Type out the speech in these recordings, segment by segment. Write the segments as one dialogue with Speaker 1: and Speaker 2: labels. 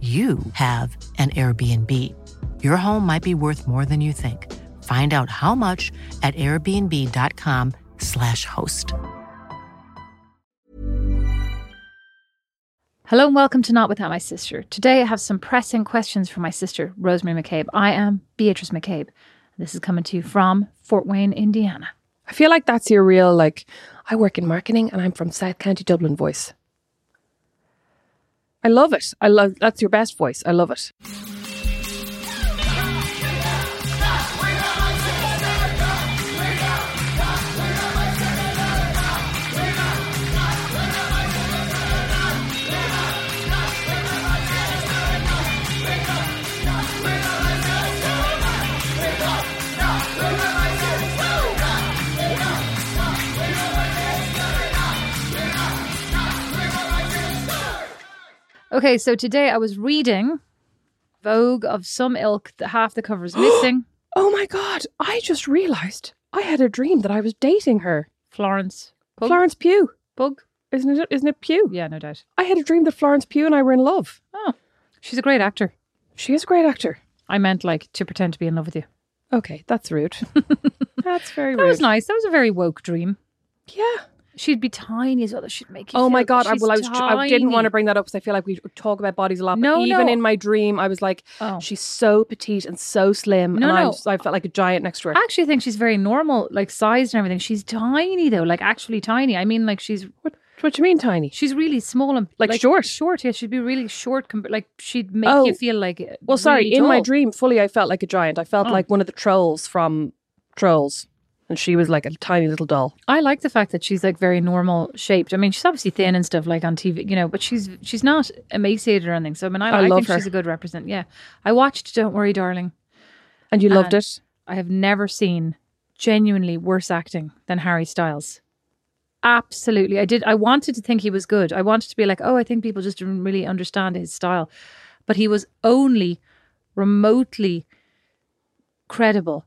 Speaker 1: you have an Airbnb. Your home might be worth more than you think. Find out how much at airbnb.com/slash host.
Speaker 2: Hello and welcome to Not Without My Sister. Today I have some pressing questions for my sister, Rosemary Mac Cabe. I am Beatrice Mac Cabe. This is coming to you from Fort Wayne, Indiana.
Speaker 3: I feel like that's your real, like, I work in marketing and I'm from South County Dublin voice. I love it. I love that's your best voice. I love it.
Speaker 2: Okay, so today I was reading Vogue of some ilk that half the cover is missing.
Speaker 3: Oh my god! I just realised I had a dream that I was dating her.
Speaker 2: Florence. Pug?
Speaker 3: Florence Pugh,
Speaker 2: Pug?
Speaker 3: isn't it? Isn't it Pugh?
Speaker 2: Yeah, no doubt.
Speaker 3: I had a dream that Florence Pugh and I were in love.
Speaker 2: Oh, she's a great actor.
Speaker 3: She is a great actor.
Speaker 2: I meant like to pretend to be in love with you.
Speaker 3: Okay, that's rude. that's very rude.
Speaker 2: That
Speaker 3: rude.
Speaker 2: was nice. That was a very woke dream.
Speaker 3: Yeah.
Speaker 2: She'd be tiny as well. She'd make you.
Speaker 3: Oh my god! I, well, I was. tr- I didn't want to bring that up because I feel like we talk about bodies a lot. But
Speaker 2: No,
Speaker 3: even
Speaker 2: no.
Speaker 3: in my dream, I was like,
Speaker 2: Oh.
Speaker 3: she's so petite and so slim,
Speaker 2: No,
Speaker 3: and
Speaker 2: no.
Speaker 3: just- I felt like a giant next to her.
Speaker 2: I actually think she's very normal, like sized and everything. She's tiny though, like actually tiny. I mean, like she's
Speaker 3: What? What do you mean, tiny?
Speaker 2: she's really small and
Speaker 3: Like short?
Speaker 2: Short, yeah. She'd be really short. Like she'd make
Speaker 3: Oh.
Speaker 2: you feel like. uh,
Speaker 3: Well, sorry.
Speaker 2: really
Speaker 3: in my dream, fully, I felt like a giant. I felt
Speaker 2: Oh.
Speaker 3: like one of the trolls from Trolls, and she was like a tiny little doll.
Speaker 2: I like the fact that she's like very normal shaped. I mean, she's obviously thin and stuff like on TV, you know, but she's she's not emaciated or anything. So I mean, I,
Speaker 3: I
Speaker 2: I,
Speaker 3: love
Speaker 2: think
Speaker 3: her.
Speaker 2: she's a good represent. Yeah, I watched Don't Worry, Darling.
Speaker 3: And you loved
Speaker 2: And
Speaker 3: it.
Speaker 2: I have never seen genuinely worse acting than Harry Styles. Absolutely, I did. I wanted to think he was good. I wanted to be like, oh, I think people just didn't really understand his style, but he was only remotely credible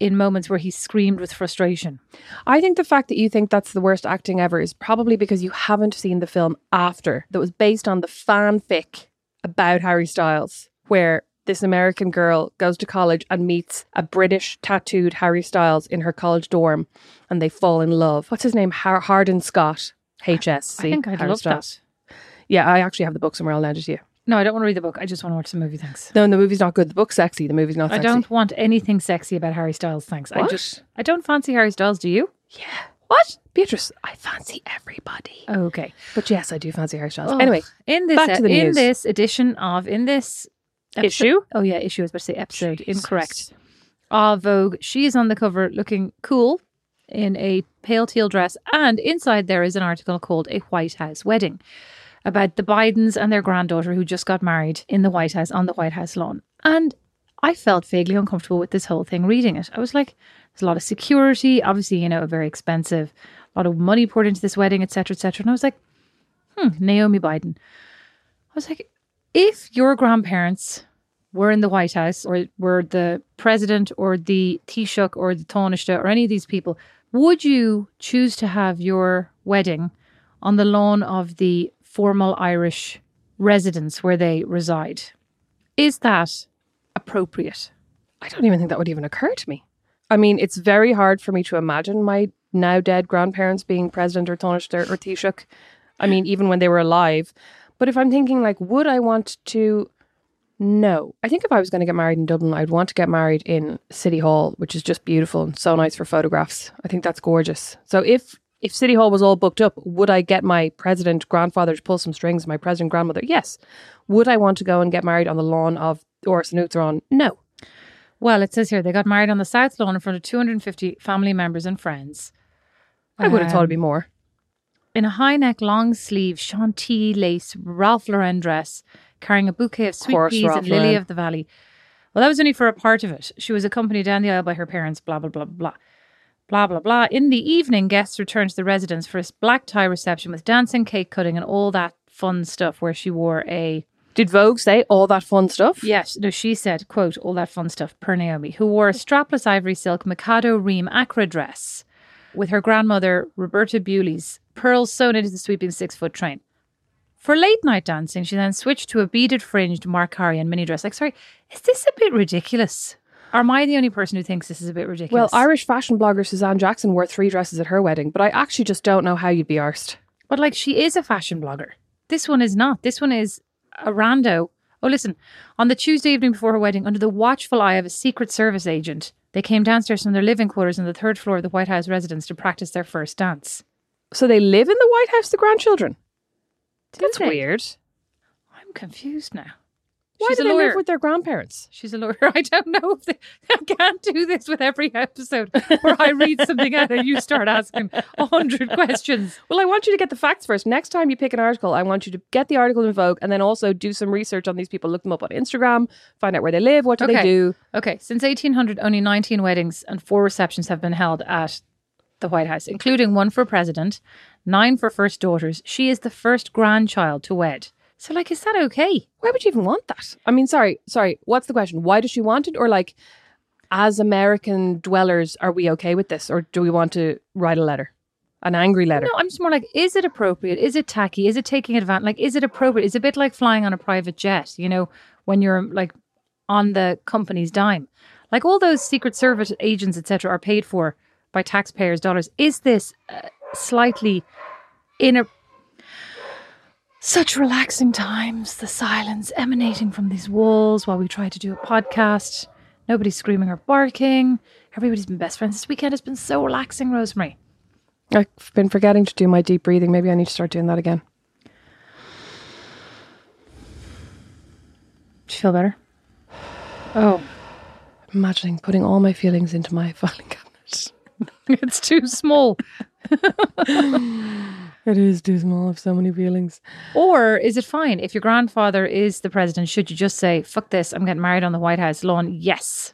Speaker 2: in moments where he screamed with frustration.
Speaker 3: I think the fact that you think that's the worst acting ever is probably because you haven't seen the film after that was based on the fanfic about Harry Styles, where this American girl goes to college and meets a British tattooed Harry Styles in her college dorm and they fall in love. What's his name? Har- Hardin Scott. HS.
Speaker 2: I think I'd
Speaker 3: Harry
Speaker 2: love
Speaker 3: Styles.
Speaker 2: that.
Speaker 3: Yeah, I actually have the book somewhere. I'll lend it to you.
Speaker 2: No, I don't want to read the book. I just want to watch the movie. Thanks.
Speaker 3: No, the movie's not good. The book's sexy. The movie's not Sexy.
Speaker 2: I don't want anything sexy about Harry Styles. Thanks. I
Speaker 3: What?
Speaker 2: just I don't fancy Harry Styles. Do you?
Speaker 3: Yeah. What? Beatrice, I fancy everybody.
Speaker 2: Oh, okay.
Speaker 3: But yes, I do fancy Harry Styles.
Speaker 2: Oh,
Speaker 3: Anyway,
Speaker 2: in this
Speaker 3: back to the news.
Speaker 2: in this edition of in this episode-
Speaker 3: Issue?
Speaker 2: Oh yeah, issue. I was about to say episode.
Speaker 3: Jesus.
Speaker 2: Incorrect. Of Vogue. She is on the cover looking cool in a pale teal dress, and inside there is an article called "A White House Wedding." About the Bidens and their granddaughter who just got married in the White House on the White House lawn. And I felt vaguely uncomfortable with this whole thing reading it. I was like, there's a lot of security, obviously, you know, a very expensive, a lot of money poured into this wedding, etc., etc. And I was like, hmm, Naomi Biden. I was like, If your grandparents were in the White House or were the president or the Taoiseach or the Taoiseach or any of these people, would you choose to have your wedding on the lawn of the formal Irish residence where they reside? Is that appropriate?
Speaker 3: I don't even think that would even occur to me. I mean, it's very hard for me to imagine my now dead grandparents being president or Taoiseach or Taoiseach. I mean, even when they were alive. But if I'm thinking like, would I want to? No. I think if I was going to get married in Dublin, I'd want to get married in City Hall, which is just beautiful and so nice for photographs. I think that's gorgeous. So if if City Hall was all booked up, would I get my president grandfather to pull some strings, my president grandmother? Yes. Would I want to go and get married on the lawn of and Uachtaráin? No.
Speaker 2: Well, it says here they got married on the South Lawn in front of 250 family members and friends.
Speaker 3: I would have thought
Speaker 2: Um,
Speaker 3: it'd be more.
Speaker 2: in a high neck, long sleeve, Chantilly lace Ralph Lauren dress, carrying a bouquet of sweet
Speaker 3: course,
Speaker 2: peas
Speaker 3: Ralph
Speaker 2: and lily of the valley. Well, that was only for a part of it. She was accompanied down the aisle by her parents, blah, blah, blah, blah. Blah, blah, blah. In the evening, guests returned to the residence for a black tie reception with dancing, cake cutting, and all that fun stuff where she wore a
Speaker 3: Did Vogue say all that fun stuff?
Speaker 2: Yes, no, she said, quote, all that fun stuff, per Naomi, who wore a strapless ivory silk Mikado Reem Acra dress with her grandmother, Roberta Buhle's pearls sewn into the sweeping six foot train. For late night dancing, she then switched to a beaded fringed Markarian mini dress. Like, sorry, is this a bit ridiculous? Am I the only person who thinks this is a bit ridiculous? Well.
Speaker 3: Irish fashion blogger Suzanne Jackson wore three dresses at her wedding, but I actually just don't know how you'd be arsed.
Speaker 2: But like she is a fashion blogger. This one is not. This one is a rando. Oh, listen. On the Tuesday evening before her wedding, under the watchful eye of a Secret Service agent, they came downstairs from their living quarters on the third floor of the White House residence to practice their first dance.
Speaker 3: So they live in the White House, the grandchildren?
Speaker 2: Did
Speaker 3: That's
Speaker 2: they?
Speaker 3: weird.
Speaker 2: I'm confused now.
Speaker 3: Why
Speaker 2: She's
Speaker 3: do
Speaker 2: a
Speaker 3: they
Speaker 2: lawyer.
Speaker 3: live with their grandparents?
Speaker 2: She's a lawyer. I don't know if they, I can't do this with every episode where I read something out and you start asking a hundred questions.
Speaker 3: Well, I want you to get the facts first. Next time you pick an article, I want you to get the article in Vogue and then also do some research on these people. Look them up on Instagram, find out where they live, what do they do.
Speaker 2: Okay, since 1800, only 19 weddings and four receptions have been held at the White House, including one for president, nine for first daughters. She is the first grandchild to wed. So, like, is that okay?
Speaker 3: Why would you even want that? I mean, sorry, sorry. What's the question? Why does she want it? Or like, as American dwellers, are we okay with this? Or do we want to write a letter? An angry letter?
Speaker 2: No, I'm just more like, is it appropriate? Is it tacky? Is it taking advantage? Like, is it appropriate? It's a bit like flying on a private jet, you know, when you're like on the company's dime. Like all those Secret Service agents, etc., are paid for by taxpayers' dollars. Is this uh, slightly in a such relaxing times? The silence emanating from these walls while we try to do a podcast. Nobody's screaming or barking. Everybody's been best friends this weekend. has been so relaxing, Rosemary.
Speaker 3: I've been forgetting to do my deep breathing. Maybe I need to start doing that again.
Speaker 2: Do you feel better? Oh.
Speaker 3: Imagining putting all my feelings into my filing cabinet.
Speaker 2: it's too small.
Speaker 3: It is too small. I have so many feelings.
Speaker 2: Or is it fine if your grandfather is the president? Should you just say, fuck this, I'm getting married on the White House lawn? Yes.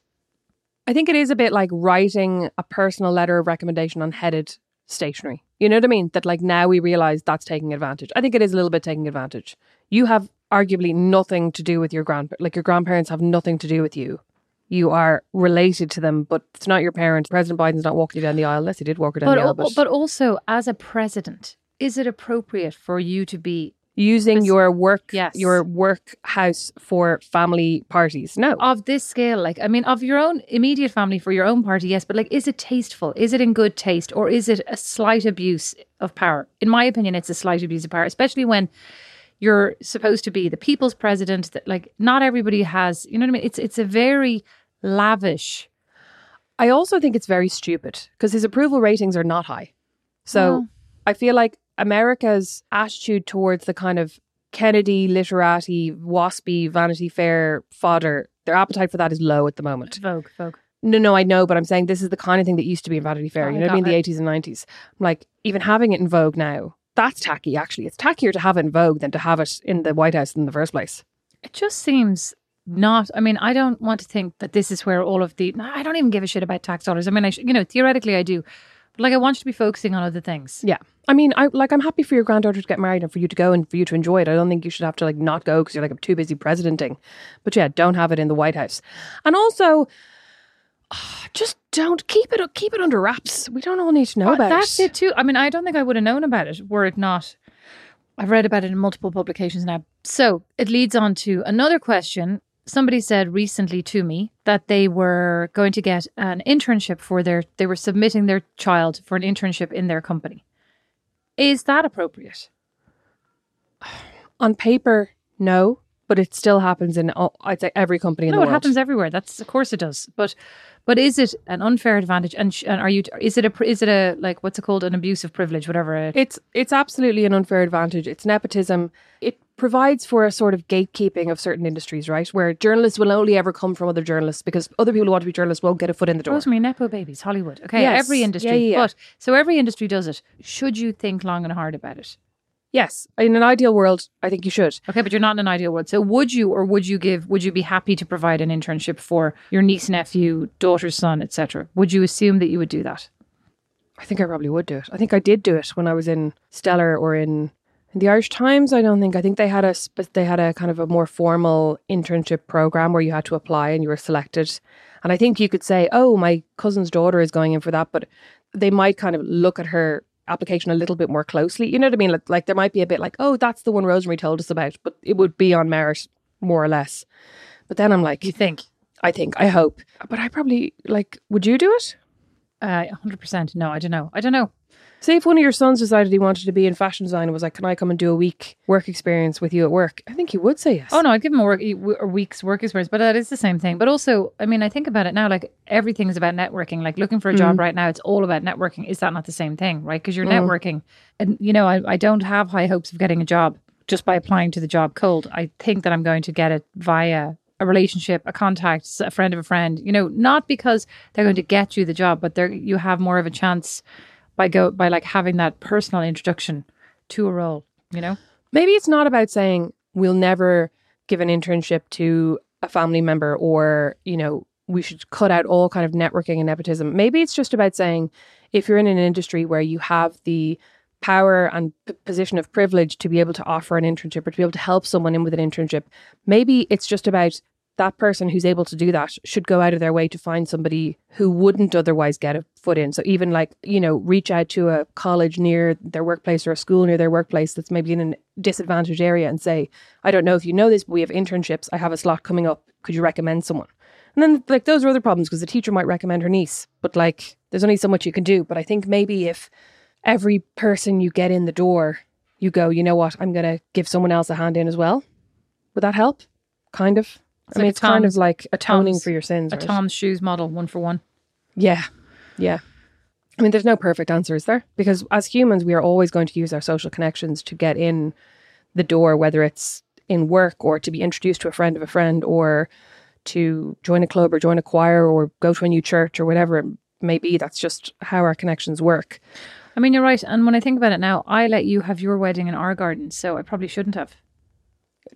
Speaker 3: I think it is a bit like writing a personal letter of recommendation on headed stationery. You know what I mean? That like now we realize that's taking advantage. I think it is a little bit taking advantage. You have arguably nothing to do with your grand like your grandparents have nothing to do with you. You are related to them, but it's not your parent. President Biden's not walking you down the aisle unless he did walk her down
Speaker 2: But,
Speaker 3: the aisle.
Speaker 2: al-
Speaker 3: But,
Speaker 2: but also, as a president, is it appropriate for you to be
Speaker 3: using
Speaker 2: Pres-
Speaker 3: your work
Speaker 2: Yes.
Speaker 3: your workhouse for family parties. No.
Speaker 2: of this scale? Like, I mean, of your own immediate family for your own party, yes, but like, is it tasteful? Is it in good taste? Or is it a slight abuse of power? In my opinion, it's a slight abuse of power, especially when you're supposed to be the people's president. That like, not everybody has, you know what I mean? It's it's a very lavish.
Speaker 3: I also think it's very stupid because his approval ratings are not high. So I feel like America's attitude towards the kind of Kennedy, literati, waspy, Vanity Fair fodder, their appetite for that is low at the moment.
Speaker 2: Vogue, Vogue.
Speaker 3: No, no, I know, but I'm saying this is the kind of thing that used to be in Vanity Fair.
Speaker 2: Oh,
Speaker 3: you know what I mean?
Speaker 2: got
Speaker 3: The 80s and 90s. I'm Like, even having it in Vogue now, that's tacky, actually. It's tackier to have it in Vogue than to have it in the White House in the first place.
Speaker 2: It just seems not. I mean, I don't want to think that this is where all of the. I don't even give a shit about tax dollars. I mean, I sh- you know theoretically I do. Like I want you to be focusing on other things.
Speaker 3: Yeah. I mean, I like I'm happy for your granddaughter to get married and for you to go and for you to enjoy it. I don't think you should have to like not go because you're like I'm too busy presidenting. But yeah, don't have it in the White House. And also just don't keep it keep it under wraps. We don't all need to know about
Speaker 2: That's
Speaker 3: it.
Speaker 2: it too. I mean, I don't think I would have known about it were it not. I've read about it in multiple publications now. So it leads on to another question. Somebody said recently to me that they were going to get an internship for their, they were submitting their child for an internship in their company. Is that appropriate?
Speaker 3: On paper, no, but it still happens in all, I'd say every company in
Speaker 2: no,
Speaker 3: the world.
Speaker 2: No, it happens everywhere. That's of course it does. But but is it an unfair advantage? And, sh- and are you? Is it a? Is it a like what's it called? An abusive privilege? Whatever. It,
Speaker 3: It's it's absolutely an unfair advantage. It's nepotism. It provides for a sort of gatekeeping of certain industries, right? Where journalists will only ever come from other journalists because other people who want to be journalists won't get a foot in the door.
Speaker 2: Rosemary, nepo babies, Hollywood. Okay,
Speaker 3: Yes.
Speaker 2: every industry.
Speaker 3: Yeah, yeah, yeah.
Speaker 2: But so every industry does it. Should you think long and hard about it?
Speaker 3: Yes, in an ideal world, I think you should.
Speaker 2: Okay, but you're not in an ideal world. So would you or would you give would you be happy to provide an internship for your niece, nephew, daughter's son, etc.? Would you assume that you would do that?
Speaker 3: I think I probably would do it. I think I did do it when I was in Stellar or in the Irish Times. I don't think. I think they had a they had a kind of a more formal internship program where you had to apply and you were selected. And I think you could say, "Oh, my cousin's daughter is going in for that," but they might kind of look at her application a little bit more closely. You know what I mean? Like, like there might be a bit like, "Oh, that's the one Rosemary told us about," but it would be on merit more or less. But then I'm like,
Speaker 2: You think?
Speaker 3: I think, I hope, but I probably like. Would you do it?
Speaker 2: Uh, 100%. No, I don't know. I don't know.
Speaker 3: Say if one of your sons decided he wanted to be in fashion design and was like, "Can I come and do a week work experience with you at work?" I think he would say yes.
Speaker 2: Oh no, I'd give him a, work, a week's work experience, but that is the same thing. But also, I mean, I think about it now. Like everything is about networking. Like looking for a job mm. right now, it's all about networking. Is that not the same thing, right? Because you're mm. networking, and you know, I, I don't have high hopes of getting a job just by applying to the job cold. I think that I'm going to get it via a relationship, a contact, a friend of a friend. You know, not because they're going to get you the job, but they're you have more of a chance by go by like having that personal introduction to a role. You know.
Speaker 3: Maybe it's not about saying we'll never give an internship to a family member or, you know, we should cut out all kind of networking and nepotism. Maybe it's just about saying if you're in an industry where you have the power and p- position of privilege to be able to offer an internship or to be able to help someone in with an internship, maybe it's just about that person who's able to do that should go out of their way to find somebody who wouldn't otherwise get a foot in. So even like, you know, reach out to a college near their workplace or a school near their workplace that's maybe in a disadvantaged area and say, I don't know if you know this, but we have internships. I have a slot coming up. Could you recommend someone? And then like those are other problems because the teacher might recommend her niece, but like there's only so much you can do. But I think maybe if every person you get in the door, you go, you know what, I'm gonna give someone else a hand in as well. Would that help? Kind of. I
Speaker 2: like
Speaker 3: mean,
Speaker 2: a
Speaker 3: it's kind of like atoning
Speaker 2: Tom's-
Speaker 3: for your sins.
Speaker 2: A
Speaker 3: right?
Speaker 2: Tom's shoes model, one for one.
Speaker 3: Yeah. Yeah. I mean, there's no perfect answer, is there? Because as humans, we are always going to use our social connections to get in the door, whether it's in work or to be introduced to a friend of a friend or to join a club or join a choir or go to a new church or whatever it may be. That's just how our connections work.
Speaker 2: I mean, you're right. And when I think about it now, I let you have your wedding in our garden, so I probably shouldn't have.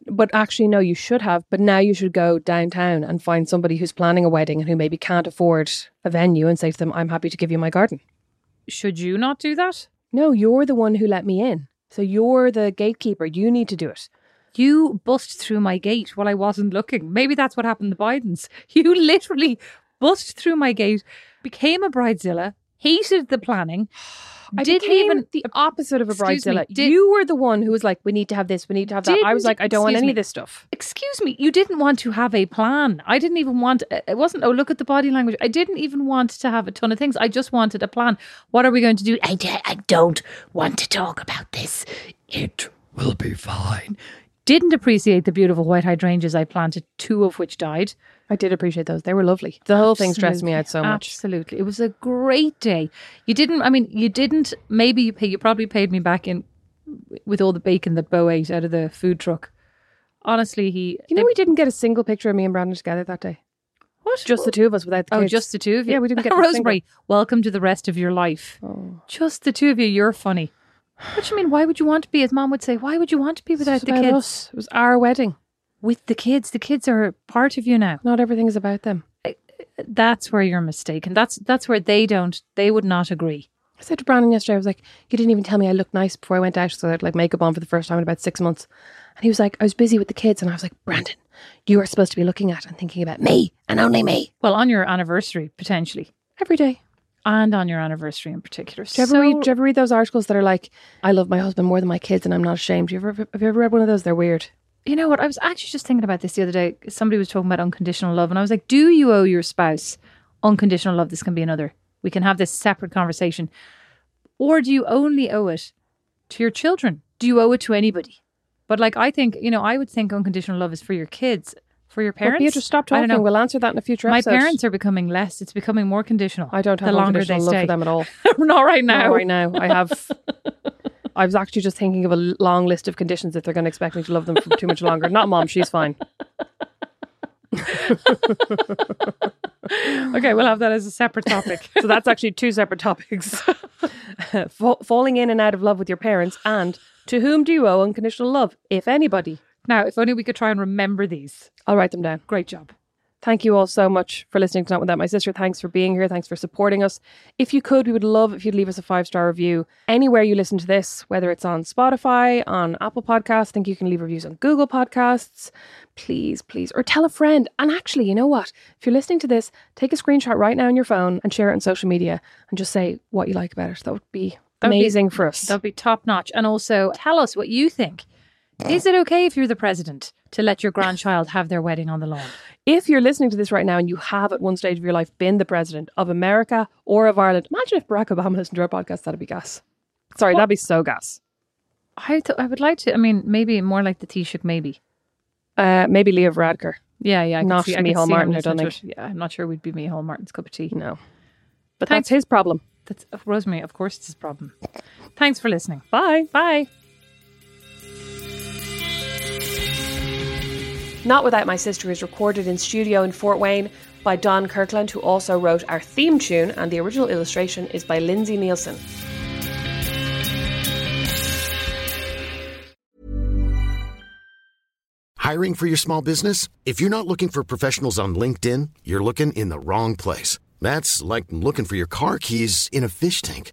Speaker 3: But actually, no, you should have. But now you should go downtown and find somebody who's planning a wedding and who maybe can't afford a venue and say to them, I'm happy to give you my garden.
Speaker 2: Should you not do that?
Speaker 3: No, you're the one who let me in. So you're the gatekeeper. You need to do it.
Speaker 2: You bust through my gate while I wasn't looking. Maybe that's what happened to Bidens. You literally bust through my gate, became a bridezilla, hated the planning,
Speaker 3: I
Speaker 2: didn't even
Speaker 3: the opposite of a
Speaker 2: Excuse me,
Speaker 3: bridezilla.
Speaker 2: did-
Speaker 3: you were the one who was like, "We need to have this. We need to have that." I was like, "I don't want any
Speaker 2: me.
Speaker 3: of this stuff."
Speaker 2: Excuse me, you didn't want to have a plan. I didn't even want uh, it wasn't oh look at the body language. I didn't even want to have a ton of things. I just wanted a plan. What are we going to do? I, d- I don't want to talk about this. It will be fine. Didn't appreciate the beautiful white hydrangeas I planted, two of which died.
Speaker 3: I did appreciate those. They were lovely. The whole thing stressed me out so much.
Speaker 2: Absolutely. It was a great day. You didn't, I mean, you didn't, maybe you pay, you probably paid me back in with all the bacon that Bo ate out of the food truck. Honestly, he,
Speaker 3: You know, we didn't get a single picture of me and Brandon together that day.
Speaker 2: what?
Speaker 3: Just the two of us without the
Speaker 2: Oh, just the two of you?
Speaker 3: Yeah, we didn't get a
Speaker 2: Rosemary, welcome to the rest of your life.
Speaker 3: Oh.
Speaker 2: Just the two of you. You're funny. What do you mean? Why would you want to be, as mom would say, why would you want to be without the kids?
Speaker 3: us. It was our wedding.
Speaker 2: With the kids. The kids are part of you now.
Speaker 3: Not everything is about them.
Speaker 2: That's where you're mistaken. That's that's where they don't they would not agree.
Speaker 3: I said to Brandon yesterday, I was like, you didn't even tell me I looked nice before I went out. So I had like makeup on for the first time in about six months. And he was like, I was busy with the kids. And I was like, Brandon, you are supposed to be looking at and thinking about me and only me
Speaker 2: Well, on your anniversary, potentially.
Speaker 3: every day.
Speaker 2: And on your anniversary in particular.
Speaker 3: Do you, ever read, do you ever read those articles that are like, I love my husband more than my kids and I'm not ashamed? You ever, have you ever read one of those? They're weird.
Speaker 2: You know what? I was actually just thinking about this the other day. Somebody was talking about unconditional love, and I was like, do you owe your spouse unconditional love? This can be another. We can have this separate conversation. Or do you only owe it to your children? Do you owe it to anybody? But like, I think, you know, I would think unconditional love is for your kids, for your parents.
Speaker 3: Beatrice, stop
Speaker 2: I don't
Speaker 3: talking.
Speaker 2: know.
Speaker 3: We'll answer that in a future
Speaker 2: My parents are becoming less. It's becoming more conditional.
Speaker 3: I don't have
Speaker 2: the longer they
Speaker 3: unconditional love
Speaker 2: stay.
Speaker 3: for them at all.
Speaker 2: Not right now.
Speaker 3: Not right now. I have. I was actually just thinking of a long list of conditions if they're going to expect me to love them for too much longer. Not mom, she's fine.
Speaker 2: Okay, we'll have that as a separate topic.
Speaker 3: So that's actually two separate topics: Fa- falling in and out of love with your parents, and to whom do you owe unconditional love, if anybody?
Speaker 2: now, if only we could try and remember these.
Speaker 3: I'll write them down.
Speaker 2: Great job.
Speaker 3: Thank you all so much for listening to Not Without My Sister. Thanks for being here. Thanks for supporting us. If you could, we would love if you'd leave us a five star review anywhere you listen to this, whether it's on Spotify, on Apple Podcasts. I think you can leave reviews on Google Podcasts. Please, please, or tell a friend. And actually, you know what? If you're listening to this, take a screenshot right now on your phone and share it on social media and just say what you like about it. That would be
Speaker 2: That would be-
Speaker 3: amazing for us.
Speaker 2: That'd be top notch. And also tell us what you think. Is it okay if you're the president to let your grandchild have their wedding on the lawn?
Speaker 3: if you're listening to this right now and you have at one stage of your life been the president of America or of Ireland, imagine if Barack Obama listened to our podcast, that'd be gas. Sorry, that'd be so gas.
Speaker 2: I th- I would like to. I mean, maybe more like the Taoiseach, maybe.
Speaker 3: Uh, maybe Leo Varadkar.
Speaker 2: Yeah, yeah. I
Speaker 3: Not
Speaker 2: see, I could
Speaker 3: Micheál
Speaker 2: see him
Speaker 3: Martin, I don't
Speaker 2: it. Yeah, I'm not sure we'd be Micheál Martin's cup of tea.
Speaker 3: No. But
Speaker 2: Thanks.
Speaker 3: that's his problem.
Speaker 2: That's Rosemary. Of course, it's his problem. Thanks for listening.
Speaker 3: Bye.
Speaker 2: Bye.
Speaker 3: Not Without My Sister is recorded in studio in Fort Wayne by Don Kirkland, who also wrote our theme tune, and the original illustration is by Lindsay Neilson.
Speaker 4: Hiring for your small business? If you're not looking for professionals on LinkedIn, you're looking in the wrong place. That's like looking for your car keys in a fish tank.